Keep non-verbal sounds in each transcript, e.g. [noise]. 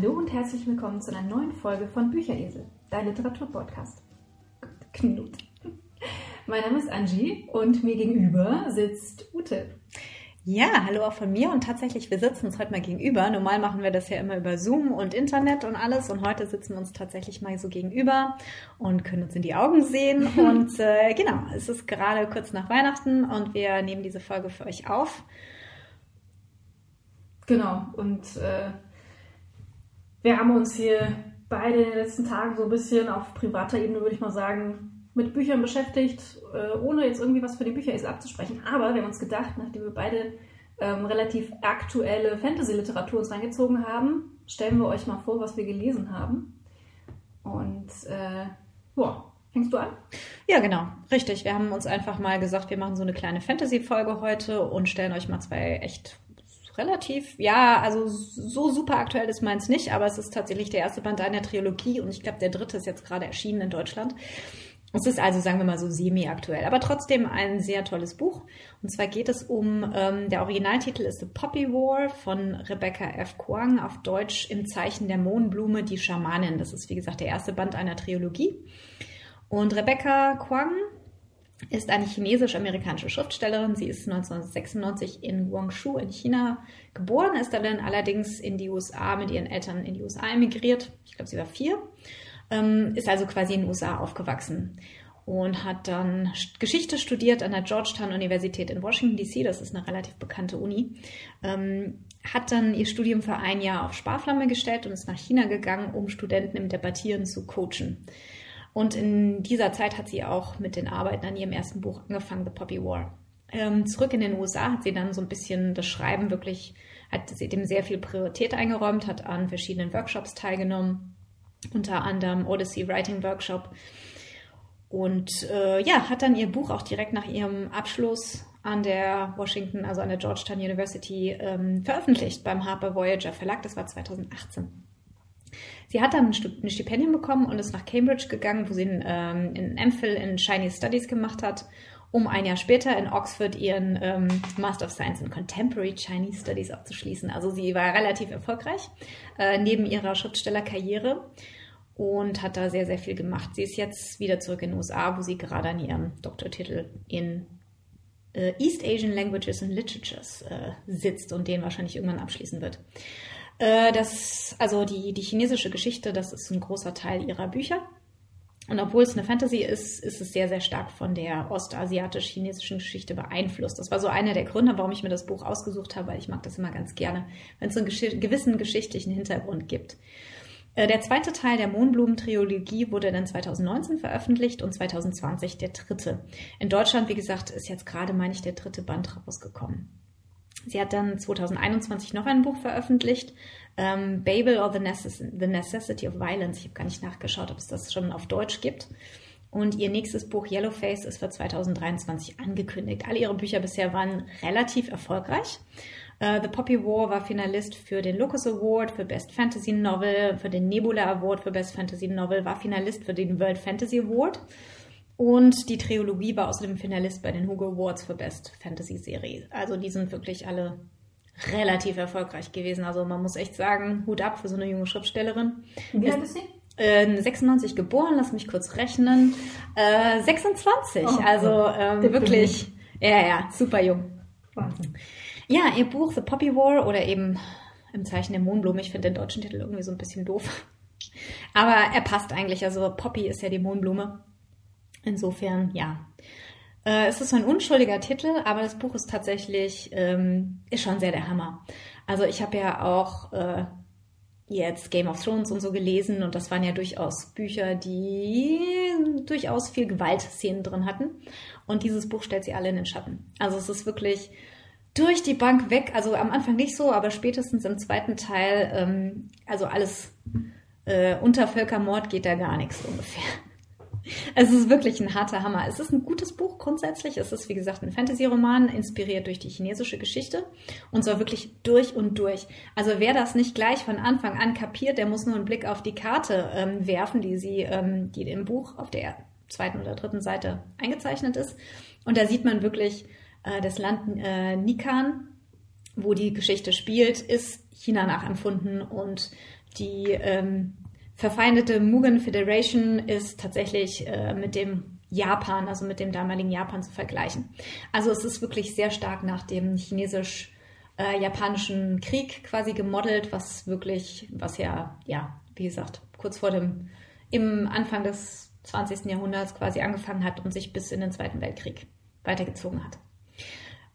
Hallo und herzlich willkommen zu einer neuen Folge von Bücheresel, dein Literaturpodcast. Knut. Mein Name ist Angie und mir gegenüber sitzt Ute. Ja, hallo auch von mir und tatsächlich, wir sitzen uns heute mal gegenüber. Normal machen wir das ja immer über Zoom und Internet und alles und heute sitzen wir uns tatsächlich mal so gegenüber und können uns in die Augen sehen [laughs] und äh, genau, es ist gerade kurz nach Weihnachten und wir nehmen diese Folge für euch auf. Genau, und äh, wir haben uns hier beide in den letzten Tagen so ein bisschen auf privater Ebene, würde ich mal sagen, mit Büchern beschäftigt, äh, ohne jetzt irgendwie was für die Bücher abzusprechen. Aber wir haben uns gedacht, nachdem wir beide ähm, relativ aktuelle Fantasy-Literatur uns reingezogen haben, stellen wir euch mal vor, was wir gelesen haben. Und äh, boah, Fängst du an? Ja, genau. Richtig. Wir haben uns einfach mal gesagt, wir machen so eine kleine Fantasy-Folge heute und stellen euch mal zwei echt relativ, ja, also so super aktuell ist meins nicht, aber es ist tatsächlich der erste Band einer Trilogie und ich glaube, der dritte ist jetzt gerade erschienen in Deutschland. Es ist also, sagen wir mal so, semi-aktuell, aber trotzdem ein sehr tolles Buch. Und zwar geht es um, ähm, der Originaltitel ist The Poppy War von Rebecca F. Kwang, auf Deutsch im Zeichen der Mohnblume, die Schamanin. Das ist, wie gesagt, der erste Band einer Trilogie. Und Rebecca Kwang ist eine chinesisch-amerikanische Schriftstellerin. Sie ist 1996 in Guangzhou in China geboren, ist dann allerdings in die USA mit ihren Eltern in die USA emigriert. Ich glaube, sie war vier ähm, ist also quasi in den USA aufgewachsen und hat dann Geschichte studiert an der Georgetown Universität in Washington DC. Das ist eine relativ bekannte Uni. Ähm, hat dann ihr Studium für ein Jahr auf Sparflamme gestellt und ist nach China gegangen, um Studenten im Debattieren zu coachen. Und in dieser Zeit hat sie auch mit den Arbeiten an ihrem ersten Buch angefangen, The Poppy War. Ähm, zurück in den USA hat sie dann so ein bisschen das Schreiben wirklich, hat sie dem sehr viel Priorität eingeräumt, hat an verschiedenen Workshops teilgenommen unter anderem Odyssey Writing Workshop. Und äh, ja, hat dann ihr Buch auch direkt nach ihrem Abschluss an der Washington, also an der Georgetown University, ähm, veröffentlicht beim Harper Voyager Verlag. Das war 2018. Sie hat dann ein Stipendium bekommen und ist nach Cambridge gegangen, wo sie einen, ähm, einen MPhil in Chinese Studies gemacht hat, um ein Jahr später in Oxford ihren ähm, Master of Science in Contemporary Chinese Studies abzuschließen. Also sie war relativ erfolgreich äh, neben ihrer Schriftstellerkarriere und hat da sehr, sehr viel gemacht. Sie ist jetzt wieder zurück in den USA, wo sie gerade an ihrem Doktortitel in äh, East Asian Languages and Literatures äh, sitzt und den wahrscheinlich irgendwann abschließen wird. Äh, das, also die, die chinesische Geschichte, das ist ein großer Teil ihrer Bücher. Und obwohl es eine Fantasy ist, ist es sehr, sehr stark von der ostasiatisch-chinesischen Geschichte beeinflusst. Das war so einer der Gründe, warum ich mir das Buch ausgesucht habe, weil ich mag das immer ganz gerne, wenn es einen gewissen geschichtlichen Hintergrund gibt. Äh, der zweite Teil der Mohnblumen-Trilogie wurde dann 2019 veröffentlicht und 2020 der dritte. In Deutschland, wie gesagt, ist jetzt gerade, meine ich, der dritte Band rausgekommen. Sie hat dann 2021 noch ein Buch veröffentlicht, ähm, Babel or the, Necess the Necessity of Violence. Ich habe gar nicht nachgeschaut, ob es das schon auf Deutsch gibt. Und ihr nächstes Buch Yellowface ist für 2023 angekündigt. Alle ihre Bücher bisher waren relativ erfolgreich. Uh, The Poppy War war Finalist für den Locus Award für Best Fantasy Novel, für den Nebula Award für Best Fantasy Novel, war Finalist für den World Fantasy Award. Und die Trilogie war außerdem Finalist bei den Hugo Awards für Best Fantasy Serie. Also die sind wirklich alle relativ erfolgreich gewesen. Also man muss echt sagen, Hut ab für so eine junge Schriftstellerin. Wie alt ist sie? Äh, 96 geboren, lass mich kurz rechnen. Äh, 26, oh, also ähm, wirklich, ja, ja, super jung. Wahnsinn. Ja, ihr Buch The Poppy War oder eben im Zeichen der Mohnblume. Ich finde den deutschen Titel irgendwie so ein bisschen doof. Aber er passt eigentlich. Also Poppy ist ja die Mohnblume. Insofern, ja. Äh, es ist ein unschuldiger Titel, aber das Buch ist tatsächlich, ähm, ist schon sehr der Hammer. Also ich habe ja auch äh, jetzt Game of Thrones und so gelesen und das waren ja durchaus Bücher, die durchaus viel Gewaltszenen drin hatten. Und dieses Buch stellt sie alle in den Schatten. Also es ist wirklich durch die Bank weg. Also am Anfang nicht so, aber spätestens im zweiten Teil, ähm, also alles äh, unter Völkermord geht da gar nichts ungefähr. Es ist wirklich ein harter Hammer. Es ist ein gutes Buch grundsätzlich. Es ist, wie gesagt, ein Fantasy-Roman, inspiriert durch die chinesische Geschichte und zwar wirklich durch und durch. Also wer das nicht gleich von Anfang an kapiert, der muss nur einen Blick auf die Karte ähm, werfen, die sie, ähm, die im Buch auf der zweiten oder dritten Seite eingezeichnet ist. Und da sieht man wirklich, äh, das Land äh, Nikan, wo die Geschichte spielt, ist China nachempfunden und die ähm, verfeindete Mugen Federation ist tatsächlich äh, mit dem Japan, also mit dem damaligen Japan zu vergleichen. Also es ist wirklich sehr stark nach dem chinesisch-japanischen äh, Krieg quasi gemodelt, was wirklich, was ja, ja, wie gesagt, kurz vor dem, im Anfang des 20. Jahrhunderts quasi angefangen hat und sich bis in den Zweiten Weltkrieg weitergezogen hat.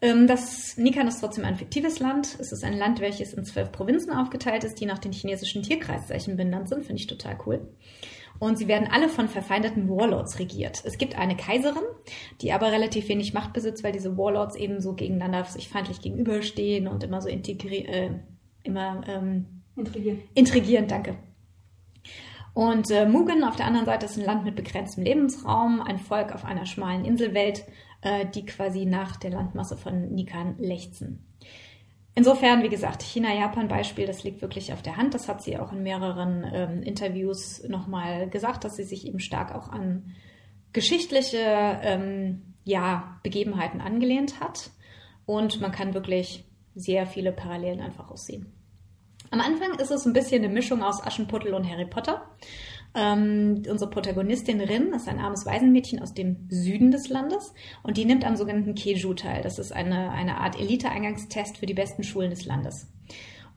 Ähm, das Nikan ist trotzdem ein fiktives Land. Es ist ein Land, welches in zwölf Provinzen aufgeteilt ist, die nach den chinesischen Tierkreiszeichen benannt sind. Finde ich total cool. Und sie werden alle von verfeindeten Warlords regiert. Es gibt eine Kaiserin, die aber relativ wenig Macht besitzt, weil diese Warlords eben so gegeneinander sich feindlich gegenüberstehen und immer so integrieren, äh, immer ähm, intrigieren. Intrigieren, danke. Und äh, Mugen auf der anderen Seite ist ein Land mit begrenztem Lebensraum, ein Volk auf einer schmalen Inselwelt, äh, die quasi nach der Landmasse von Nikan lechzen. Insofern, wie gesagt, China-Japan-Beispiel, das liegt wirklich auf der Hand. Das hat sie auch in mehreren ähm, Interviews nochmal gesagt, dass sie sich eben stark auch an geschichtliche ähm, ja, Begebenheiten angelehnt hat. Und man kann wirklich sehr viele Parallelen einfach aussehen. Am Anfang ist es ein bisschen eine Mischung aus Aschenputtel und Harry Potter. Ähm, unsere Protagonistin Rin ist ein armes Waisenmädchen aus dem Süden des Landes und die nimmt am sogenannten Keju teil. Das ist eine, eine Art Elite-Eingangstest für die besten Schulen des Landes.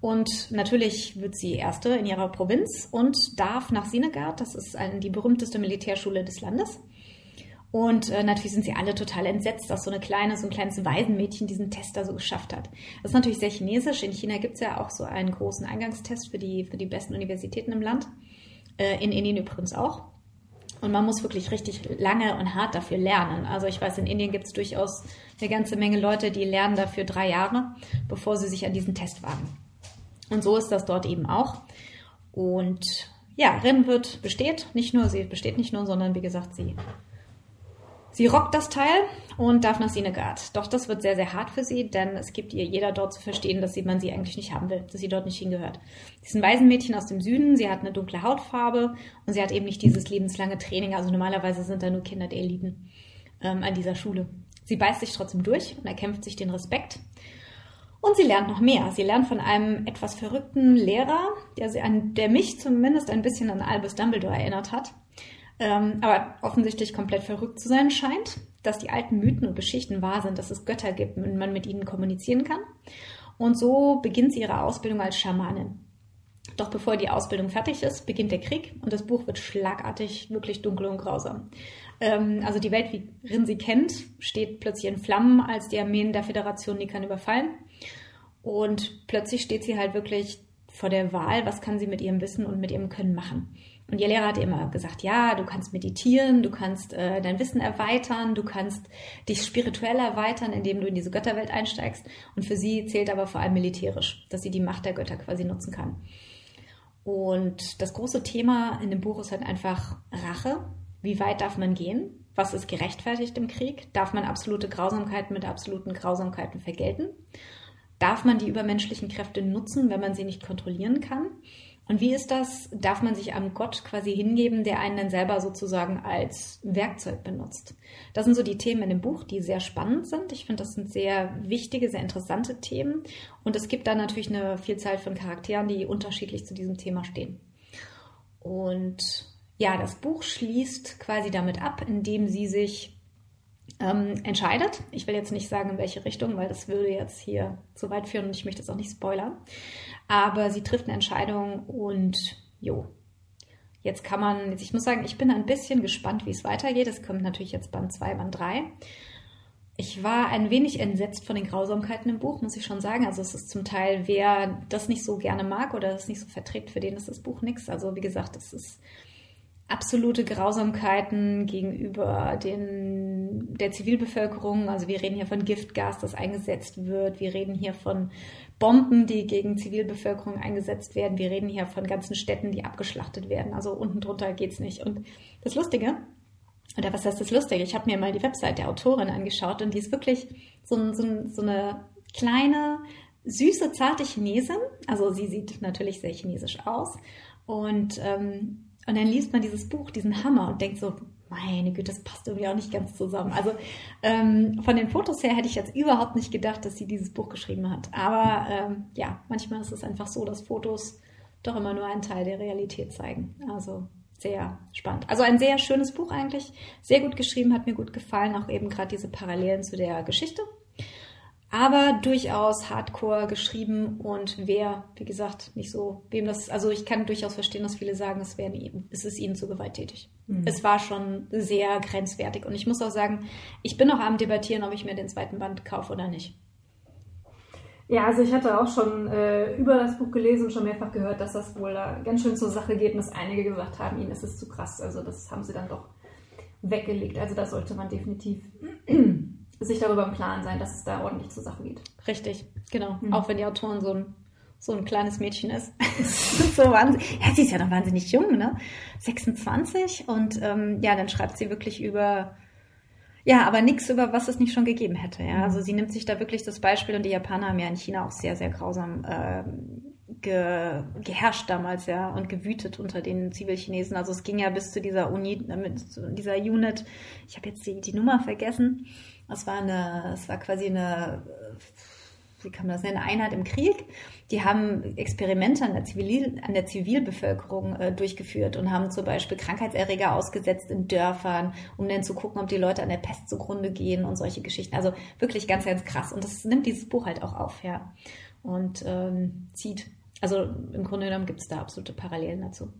Und natürlich wird sie Erste in ihrer Provinz und darf nach Sinegard, das ist eine, die berühmteste Militärschule des Landes. Und äh, natürlich sind sie alle total entsetzt, dass so eine kleine, so ein kleines Waisenmädchen diesen Test da so geschafft hat. Das ist natürlich sehr chinesisch. In China gibt es ja auch so einen großen Eingangstest für die, für die besten Universitäten im Land in Indien übrigens auch. Und man muss wirklich richtig lange und hart dafür lernen. Also ich weiß, in Indien gibt es durchaus eine ganze Menge Leute, die lernen dafür drei Jahre, bevor sie sich an diesen Test wagen. Und so ist das dort eben auch. Und ja, Rin wird besteht, nicht nur, sie besteht nicht nur, sondern wie gesagt, sie Sie rockt das Teil und darf nach Sinegard. Doch das wird sehr, sehr hart für sie, denn es gibt ihr jeder dort zu verstehen, dass man sie eigentlich nicht haben will, dass sie dort nicht hingehört. Sie ist ein Waisenmädchen aus dem Süden, sie hat eine dunkle Hautfarbe und sie hat eben nicht dieses lebenslange Training. Also normalerweise sind da nur Kinder der Eliten ähm, an dieser Schule. Sie beißt sich trotzdem durch und erkämpft sich den Respekt. Und sie lernt noch mehr. Sie lernt von einem etwas verrückten Lehrer, der, sie an, der mich zumindest ein bisschen an Albus Dumbledore erinnert hat ähm, aber offensichtlich komplett verrückt zu sein scheint, dass die alten Mythen und Geschichten wahr sind, dass es Götter gibt und man mit ihnen kommunizieren kann. Und so beginnt sie ihre Ausbildung als Schamanin. Doch bevor die Ausbildung fertig ist, beginnt der Krieg und das Buch wird schlagartig wirklich dunkel und grausam. Ähm, also die Welt, wie Rin sie kennt, steht plötzlich in Flammen, als die Armeen der Föderation Nikan überfallen. Und plötzlich steht sie halt wirklich vor der Wahl, was kann sie mit ihrem Wissen und mit ihrem Können machen. Und ihr Lehrer hat immer gesagt, ja, du kannst meditieren, du kannst äh, dein Wissen erweitern, du kannst dich spirituell erweitern, indem du in diese Götterwelt einsteigst. Und für sie zählt aber vor allem militärisch, dass sie die Macht der Götter quasi nutzen kann. Und das große Thema in dem Buch ist halt einfach Rache. Wie weit darf man gehen? Was ist gerechtfertigt im Krieg? Darf man absolute Grausamkeiten mit absoluten Grausamkeiten vergelten? Darf man die übermenschlichen Kräfte nutzen, wenn man sie nicht kontrollieren kann? Und wie ist das? Darf man sich am Gott quasi hingeben, der einen dann selber sozusagen als Werkzeug benutzt? Das sind so die Themen in dem Buch, die sehr spannend sind. Ich finde, das sind sehr wichtige, sehr interessante Themen. Und es gibt da natürlich eine Vielzahl von Charakteren, die unterschiedlich zu diesem Thema stehen. Und ja, das Buch schließt quasi damit ab, indem sie sich ähm, entscheidet. Ich will jetzt nicht sagen, in welche Richtung, weil das würde jetzt hier zu weit führen und ich möchte es auch nicht spoilern. Aber sie trifft eine Entscheidung und jo. Jetzt kann man, ich muss sagen, ich bin ein bisschen gespannt, wie es weitergeht. Es kommt natürlich jetzt Band 2, Band 3. Ich war ein wenig entsetzt von den Grausamkeiten im Buch, muss ich schon sagen. Also es ist zum Teil, wer das nicht so gerne mag oder das nicht so verträgt, für den ist das Buch nichts. Also wie gesagt, es ist absolute Grausamkeiten gegenüber den, der Zivilbevölkerung. Also wir reden hier von Giftgas, das eingesetzt wird. Wir reden hier von Bomben, die gegen Zivilbevölkerung eingesetzt werden. Wir reden hier von ganzen Städten, die abgeschlachtet werden. Also unten drunter geht's nicht. Und das Lustige, oder was heißt das Lustige? Ich habe mir mal die Website der Autorin angeschaut und die ist wirklich so, so, so eine kleine, süße, zarte Chinesin. Also sie sieht natürlich sehr chinesisch aus. Und ähm, und dann liest man dieses Buch, diesen Hammer und denkt so, meine Güte, das passt irgendwie auch nicht ganz zusammen. Also ähm, von den Fotos her hätte ich jetzt überhaupt nicht gedacht, dass sie dieses Buch geschrieben hat. Aber ähm, ja, manchmal ist es einfach so, dass Fotos doch immer nur einen Teil der Realität zeigen. Also sehr spannend. Also ein sehr schönes Buch eigentlich, sehr gut geschrieben, hat mir gut gefallen, auch eben gerade diese Parallelen zu der Geschichte. Aber durchaus hardcore geschrieben und wer, wie gesagt, nicht so, wem das, also ich kann durchaus verstehen, dass viele sagen, es, wäre, es ist ihnen zu gewalttätig. Mhm. Es war schon sehr grenzwertig und ich muss auch sagen, ich bin auch am Debattieren, ob ich mir den zweiten Band kaufe oder nicht. Ja, also ich hatte auch schon äh, über das Buch gelesen und schon mehrfach gehört, dass das wohl da ganz schön zur Sache geht und dass einige gesagt haben, ihnen ist es zu krass. Also das haben sie dann doch weggelegt. Also da sollte man definitiv sich darüber im Klaren sein, dass es da ordentlich zur Sache geht. Richtig, genau. Mhm. Auch wenn die Autorin so ein, so ein kleines Mädchen ist. [laughs] so wahnsinnig. Ja, sie ist ja noch wahnsinnig jung, ne? 26 und ähm, ja, dann schreibt sie wirklich über ja, aber nichts über was es nicht schon gegeben hätte. Ja, also sie nimmt sich da wirklich das Beispiel und die Japaner haben ja in China auch sehr, sehr grausam äh, ge, geherrscht damals ja und gewütet unter den Zivilchinesen. Also es ging ja bis zu dieser Uni, äh, mit dieser Unit. Ich habe jetzt die, die Nummer vergessen. Es war eine, es war quasi eine wie kann man das nennen, Einheit im Krieg. Die haben Experimente an der, Zivil, an der Zivilbevölkerung äh, durchgeführt und haben zum Beispiel Krankheitserreger ausgesetzt in Dörfern, um dann zu gucken, ob die Leute an der Pest zugrunde gehen und solche Geschichten. Also wirklich ganz, ganz krass. Und das nimmt dieses Buch halt auch auf, ja. Und ähm, zieht, also im Grunde genommen gibt es da absolute Parallelen dazu.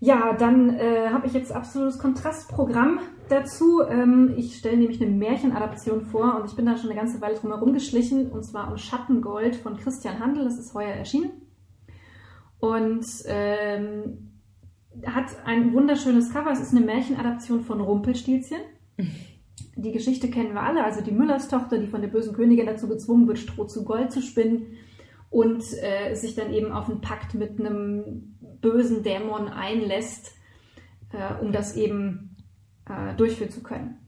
Ja, dann äh, habe ich jetzt absolutes Kontrastprogramm dazu. Ähm, ich stelle nämlich eine Märchenadaption vor und ich bin da schon eine ganze Weile drum herum geschlichen und zwar um Schattengold von Christian Handel. Das ist heuer erschienen und ähm, hat ein wunderschönes Cover. Es ist eine Märchenadaption von Rumpelstilzchen. Die Geschichte kennen wir alle, also die Müllerstochter, die von der bösen Königin dazu gezwungen wird, Stroh zu Gold zu spinnen und äh, sich dann eben auf einen Pakt mit einem bösen Dämon einlässt, äh, um das eben äh, durchführen zu können.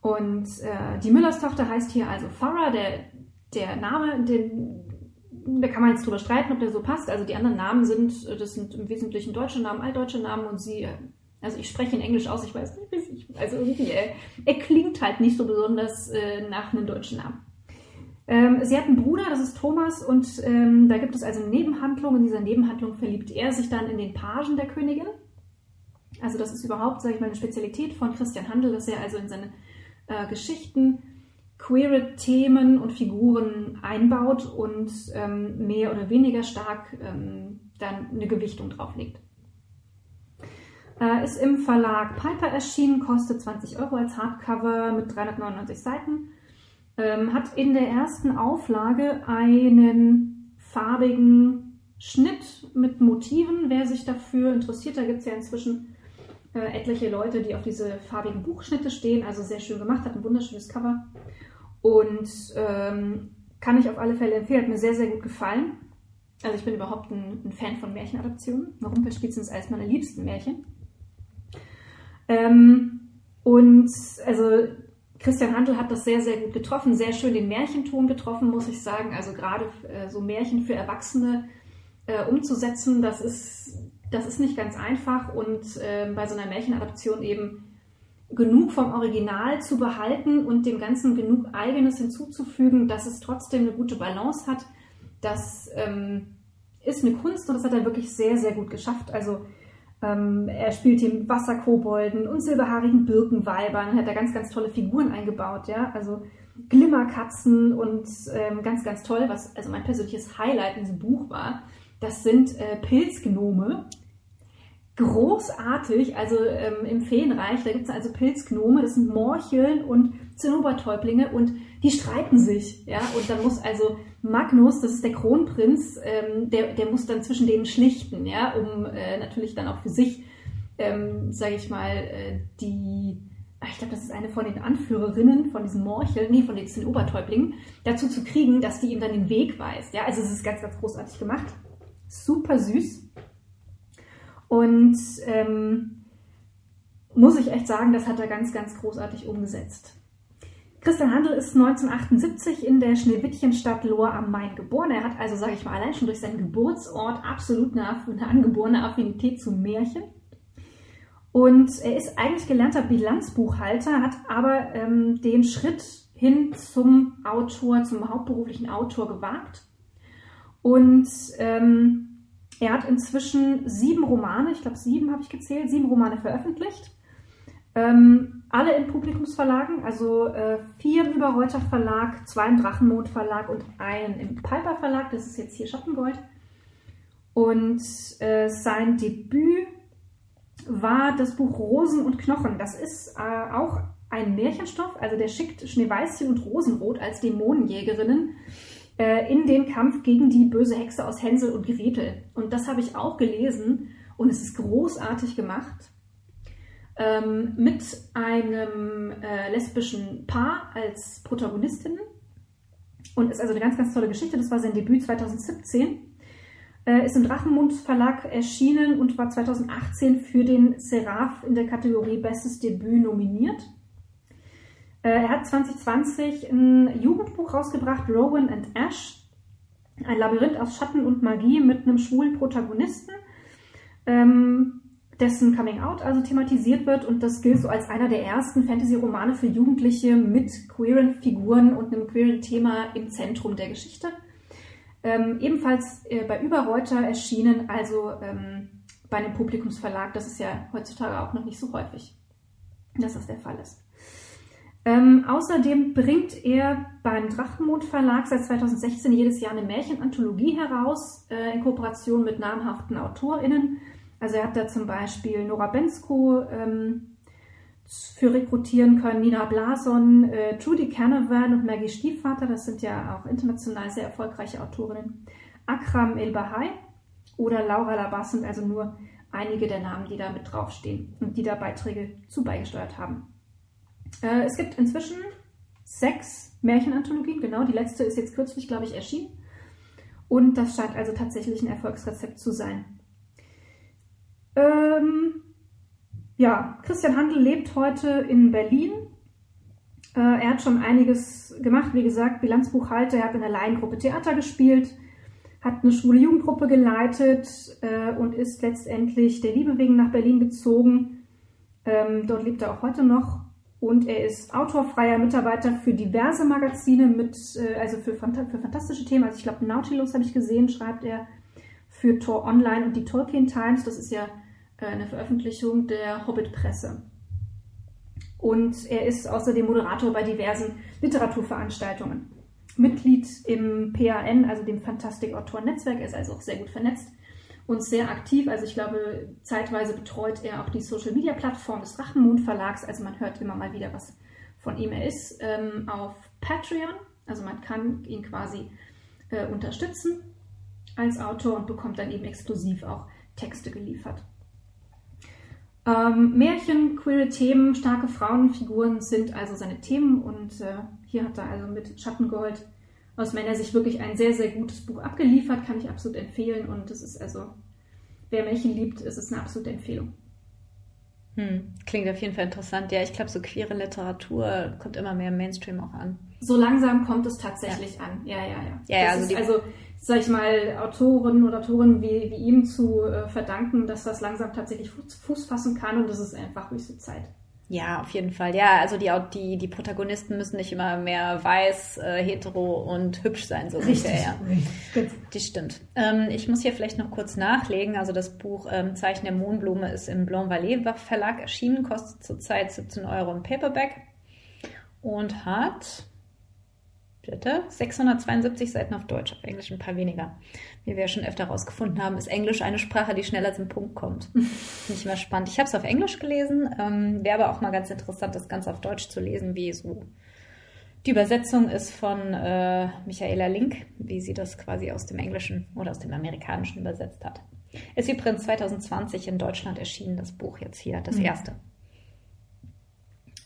Und äh, die Müllerstochter heißt hier also Farah, der, der Name, den, da kann man jetzt drüber streiten, ob der so passt. Also die anderen Namen sind, das sind im Wesentlichen deutsche Namen, altdeutsche Namen und sie, also ich spreche in Englisch aus, ich weiß nicht, also irgendwie, er, er klingt halt nicht so besonders äh, nach einem deutschen Namen. Ähm, sie hat einen Bruder, das ist Thomas, und ähm, da gibt es also eine Nebenhandlung. In dieser Nebenhandlung verliebt er sich dann in den Pagen der Königin. Also das ist überhaupt, sage ich mal, eine Spezialität von Christian Handel, dass er also in seine äh, Geschichten queere Themen und Figuren einbaut und ähm, mehr oder weniger stark ähm, dann eine Gewichtung drauflegt. Äh, ist im Verlag Piper erschienen, kostet 20 Euro als Hardcover mit 399 Seiten ähm, hat in der ersten Auflage einen farbigen Schnitt mit Motiven. Wer sich dafür interessiert, da gibt es ja inzwischen äh, etliche Leute, die auf diese farbigen Buchschnitte stehen. Also sehr schön gemacht, hat ein wunderschönes Cover. Und ähm, kann ich auf alle Fälle empfehlen, hat mir sehr, sehr gut gefallen. Also ich bin überhaupt ein, ein Fan von Märchenadaptionen. Rumpelspitzen ist eines meiner liebsten Märchen. Ähm, und also Christian Handel hat das sehr, sehr gut getroffen, sehr schön den Märchenton getroffen, muss ich sagen. Also gerade äh, so Märchen für Erwachsene äh, umzusetzen, das ist, das ist nicht ganz einfach und äh, bei so einer Märchenadaption eben genug vom Original zu behalten und dem Ganzen genug Eigenes hinzuzufügen, dass es trotzdem eine gute Balance hat. Das ähm, ist eine Kunst und das hat er wirklich sehr, sehr gut geschafft. Also ähm, er spielt hier mit Wasserkobolden und silberhaarigen Birkenweibern und hat da ganz, ganz tolle Figuren eingebaut, ja. Also Glimmerkatzen und ähm, ganz, ganz toll, was also mein persönliches Highlight in diesem Buch war. Das sind äh, Pilzgnome. Großartig, also ähm, im Feenreich, da gibt es also Pilzgnome, das sind Morcheln und Zinnobertäublinge und die streiten sich, ja, und dann muss also Magnus, das ist der Kronprinz, ähm, der, der muss dann zwischen denen schlichten, ja, um äh, natürlich dann auch für sich, ähm, sage ich mal, äh, die, ich glaube, das ist eine von den Anführerinnen von diesen Morcheln, nee, von den Obertäublingen, dazu zu kriegen, dass die ihm dann den Weg weist, ja, also es ist ganz, ganz großartig gemacht, super süß und ähm, muss ich echt sagen, das hat er ganz, ganz großartig umgesetzt. Christian Handel ist 1978 in der Schneewittchenstadt Lohr am Main geboren. Er hat also, sage ich mal, allein schon durch seinen Geburtsort absolut eine, eine angeborene Affinität zu Märchen. Und er ist eigentlich gelernter Bilanzbuchhalter, hat aber ähm, den Schritt hin zum Autor, zum hauptberuflichen Autor gewagt Und ähm, er hat inzwischen sieben Romane, ich glaube sieben habe ich gezählt, sieben Romane veröffentlicht. Ähm, alle in Publikumsverlagen, also äh, vier im Überreuter Verlag, zwei im Drachenmond Verlag und einen im Piper Verlag. Das ist jetzt hier Schattengold. Und äh, sein Debüt war das Buch Rosen und Knochen. Das ist äh, auch ein Märchenstoff. Also der schickt Schneeweißchen und Rosenrot als Dämonenjägerinnen äh, in den Kampf gegen die böse Hexe aus Hänsel und Gretel. Und das habe ich auch gelesen und es ist großartig gemacht ähm, mit einem äh, lesbischen Paar als Protagonistinnen. Und ist also eine ganz, ganz tolle Geschichte. Das war sein Debüt 2017. Äh, ist im Drachenmund Verlag erschienen und war 2018 für den Seraph in der Kategorie Bestes Debüt nominiert. Äh, er hat 2020 ein Jugendbuch rausgebracht, Rowan and Ash. Ein Labyrinth aus Schatten und Magie mit einem schwulen Protagonisten. Ähm, dessen Coming Out also thematisiert wird und das gilt so als einer der ersten Fantasy-Romane für Jugendliche mit queeren Figuren und einem queeren Thema im Zentrum der Geschichte. Ähm, ebenfalls äh, bei Überreuter erschienen, also ähm, bei einem Publikumsverlag. Das ist ja heutzutage auch noch nicht so häufig, dass das der Fall ist. Ähm, außerdem bringt er beim Drachenmond Verlag seit 2016 jedes Jahr eine Märchenanthologie heraus, äh, in Kooperation mit namhaften AutorInnen. Also er hat da zum Beispiel Nora Bensko ähm, für rekrutieren können, Nina Blason, äh, Trudy Canavan und Maggie Stiefvater, das sind ja auch international sehr erfolgreiche Autorinnen, Akram El-Bahai oder Laura Labas sind also nur einige der Namen, die da mit draufstehen und die da Beiträge zu beigesteuert haben. Äh, es gibt inzwischen sechs Märchenanthologien, genau, die letzte ist jetzt kürzlich, glaube ich, erschienen. Und das scheint also tatsächlich ein Erfolgsrezept zu sein. Ähm, ja, Christian Handel lebt heute in Berlin. Äh, er hat schon einiges gemacht, wie gesagt, Bilanzbuchhalter, er hat in der Laiengruppe Theater gespielt, hat eine schwule Jugendgruppe geleitet äh, und ist letztendlich der Liebe wegen nach Berlin gezogen. Ähm, dort lebt er auch heute noch und er ist autorfreier Mitarbeiter für diverse Magazine mit, äh, also für, für fantastische Themen. Also ich glaube, Nautilus habe ich gesehen, schreibt er für Tor Online und die Tolkien Times. Das ist ja äh, eine Veröffentlichung der Hobbit-Presse. Und er ist außerdem Moderator bei diversen Literaturveranstaltungen. Mitglied im PAN, also dem Fantastic Autoren Netzwerk, er ist also auch sehr gut vernetzt und sehr aktiv. Also ich glaube, zeitweise betreut er auch die Social Media Plattform des Drachenmond Verlags. Also man hört immer mal wieder was von ihm. Er ist ähm, auf Patreon, also man kann ihn quasi äh, unterstützen als Autor und bekommt dann eben exklusiv auch Texte geliefert. Ähm, Märchen, queere Themen, starke Frauenfiguren sind also seine Themen und äh, hier hat er also mit Schattengold aus meiner Sicht wirklich ein sehr, sehr gutes Buch abgeliefert, kann ich absolut empfehlen und es ist also, wer Märchen liebt, ist es eine absolute Empfehlung. Hm, klingt auf jeden Fall interessant. Ja, ich glaube, so queere Literatur kommt immer mehr im Mainstream auch an. So langsam kommt es tatsächlich ja. an. Ja, ja, ja. Ja, ja also, ist, also sag ich mal, Autoren oder Autoren wie, wie ihm zu äh, verdanken, dass das langsam tatsächlich Fuß, Fuß fassen kann und das ist einfach höchste Zeit. Ja, auf jeden Fall. Ja, also die, die, die Protagonisten müssen nicht immer mehr weiß, äh, hetero und hübsch sein, so Richtig. Ja. Die stimmt. Ähm, ich muss hier vielleicht noch kurz nachlegen. Also das Buch ähm, Zeichen der Mohnblume ist im Blanc Vallée Verlag erschienen, kostet zurzeit 17 Euro im Paperback und hat Bitte? 672 Seiten auf Deutsch, auf Englisch ein paar weniger. Wie wir ja schon öfter herausgefunden haben, ist Englisch eine Sprache, die schneller zum Punkt kommt. [laughs] Finde ich mal spannend. Ich habe es auf Englisch gelesen, ähm, wäre aber auch mal ganz interessant, das Ganze auf Deutsch zu lesen, wie so die Übersetzung ist von äh, Michaela Link, wie sie das quasi aus dem Englischen oder aus dem Amerikanischen übersetzt hat. Ist übrigens 2020 in Deutschland erschienen, das Buch jetzt hier, das mhm. erste.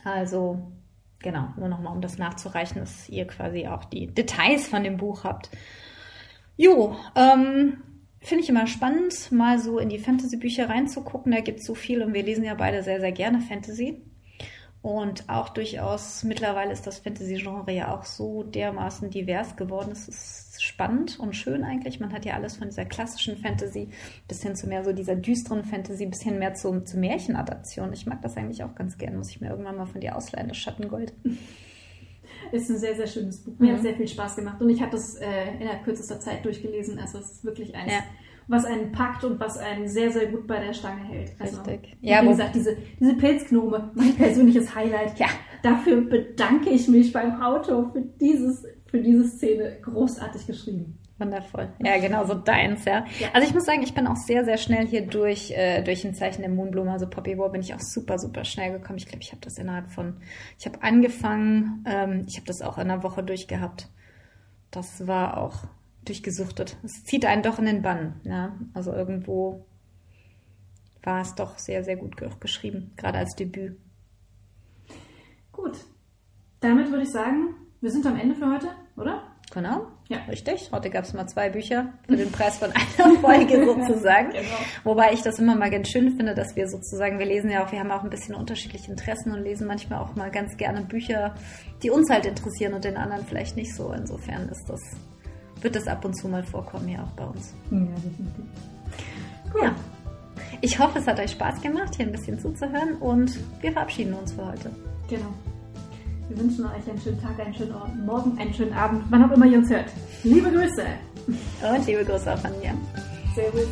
Also genau, nur nochmal, um das nachzureichen, dass ihr quasi auch die Details von dem Buch habt. Jo, ähm, finde ich immer spannend, mal so in die Fantasy-Bücher reinzugucken. Da gibt es so viel und wir lesen ja beide sehr, sehr gerne Fantasy. Und auch durchaus, mittlerweile ist das Fantasy-Genre ja auch so dermaßen divers geworden. Es ist spannend und schön eigentlich. Man hat ja alles von dieser klassischen Fantasy bis hin zu mehr so dieser düsteren Fantasy, bis hin mehr zu, zu Märchenadaptionen. Ich mag das eigentlich auch ganz gern. Muss ich mir irgendwann mal von dir ausleihen, das Schattengold. [laughs] Ist ein sehr, sehr schönes Buch. Mir Mhm. hat sehr viel Spaß gemacht und ich habe das äh, innerhalb kürzester Zeit durchgelesen. Also es ist wirklich eins, Ja. Was einen packt und was einen sehr, sehr gut bei der Stange hält. Also, Richtig. Ja, wie gesagt, diese, diese Pilzgnome, [laughs] mein persönliches Highlight. Ja. Dafür bedanke ich mich beim Autor für, dieses, für diese Szene. Großartig geschrieben. Wundervoll. Ja, genau, so deins, ja. Ja. Also ich muss sagen, ich bin auch sehr, sehr schnell hier durch, äh, durch ein Zeichen der Moonblume, also Poppy War, bin ich auch super, super schnell gekommen. Ich glaube, ich habe das innerhalb von, ich habe angefangen, ähm, ich habe das auch in einer Woche durchgehabt. Das war auch durchgesuchtet. Es zieht einen doch in den Bann, ja. Also irgendwo war es doch sehr, sehr gut ge- geschrieben, gerade als Debüt. Gut. Damit würde ich sagen, wir sind am Ende für heute, oder? Genau. Ja. Richtig. Heute gab es mal zwei Bücher für den Preis von [laughs] einer Folge [laughs] sozusagen. Genau. Wobei ich das immer mal ganz schön finde, dass wir sozusagen, wir lesen ja auch, wir haben auch ein bisschen unterschiedliche Interessen und lesen manchmal auch mal ganz gerne Bücher, die uns halt interessieren und den anderen vielleicht nicht so. Insofern ist das, wird das ab und zu mal vorkommen hier auch bei uns. Ja, definitiv. Ja. Ich hoffe, es hat euch Spaß gemacht, hier ein bisschen zuzuhören und wir verabschieden uns für heute. Genau. Wir wünschen euch einen schönen Tag, einen schönen Morgen, einen schönen Abend, wann auch immer ihr uns hört. Liebe Grüße. Und liebe Grüße auch von mir. Servus.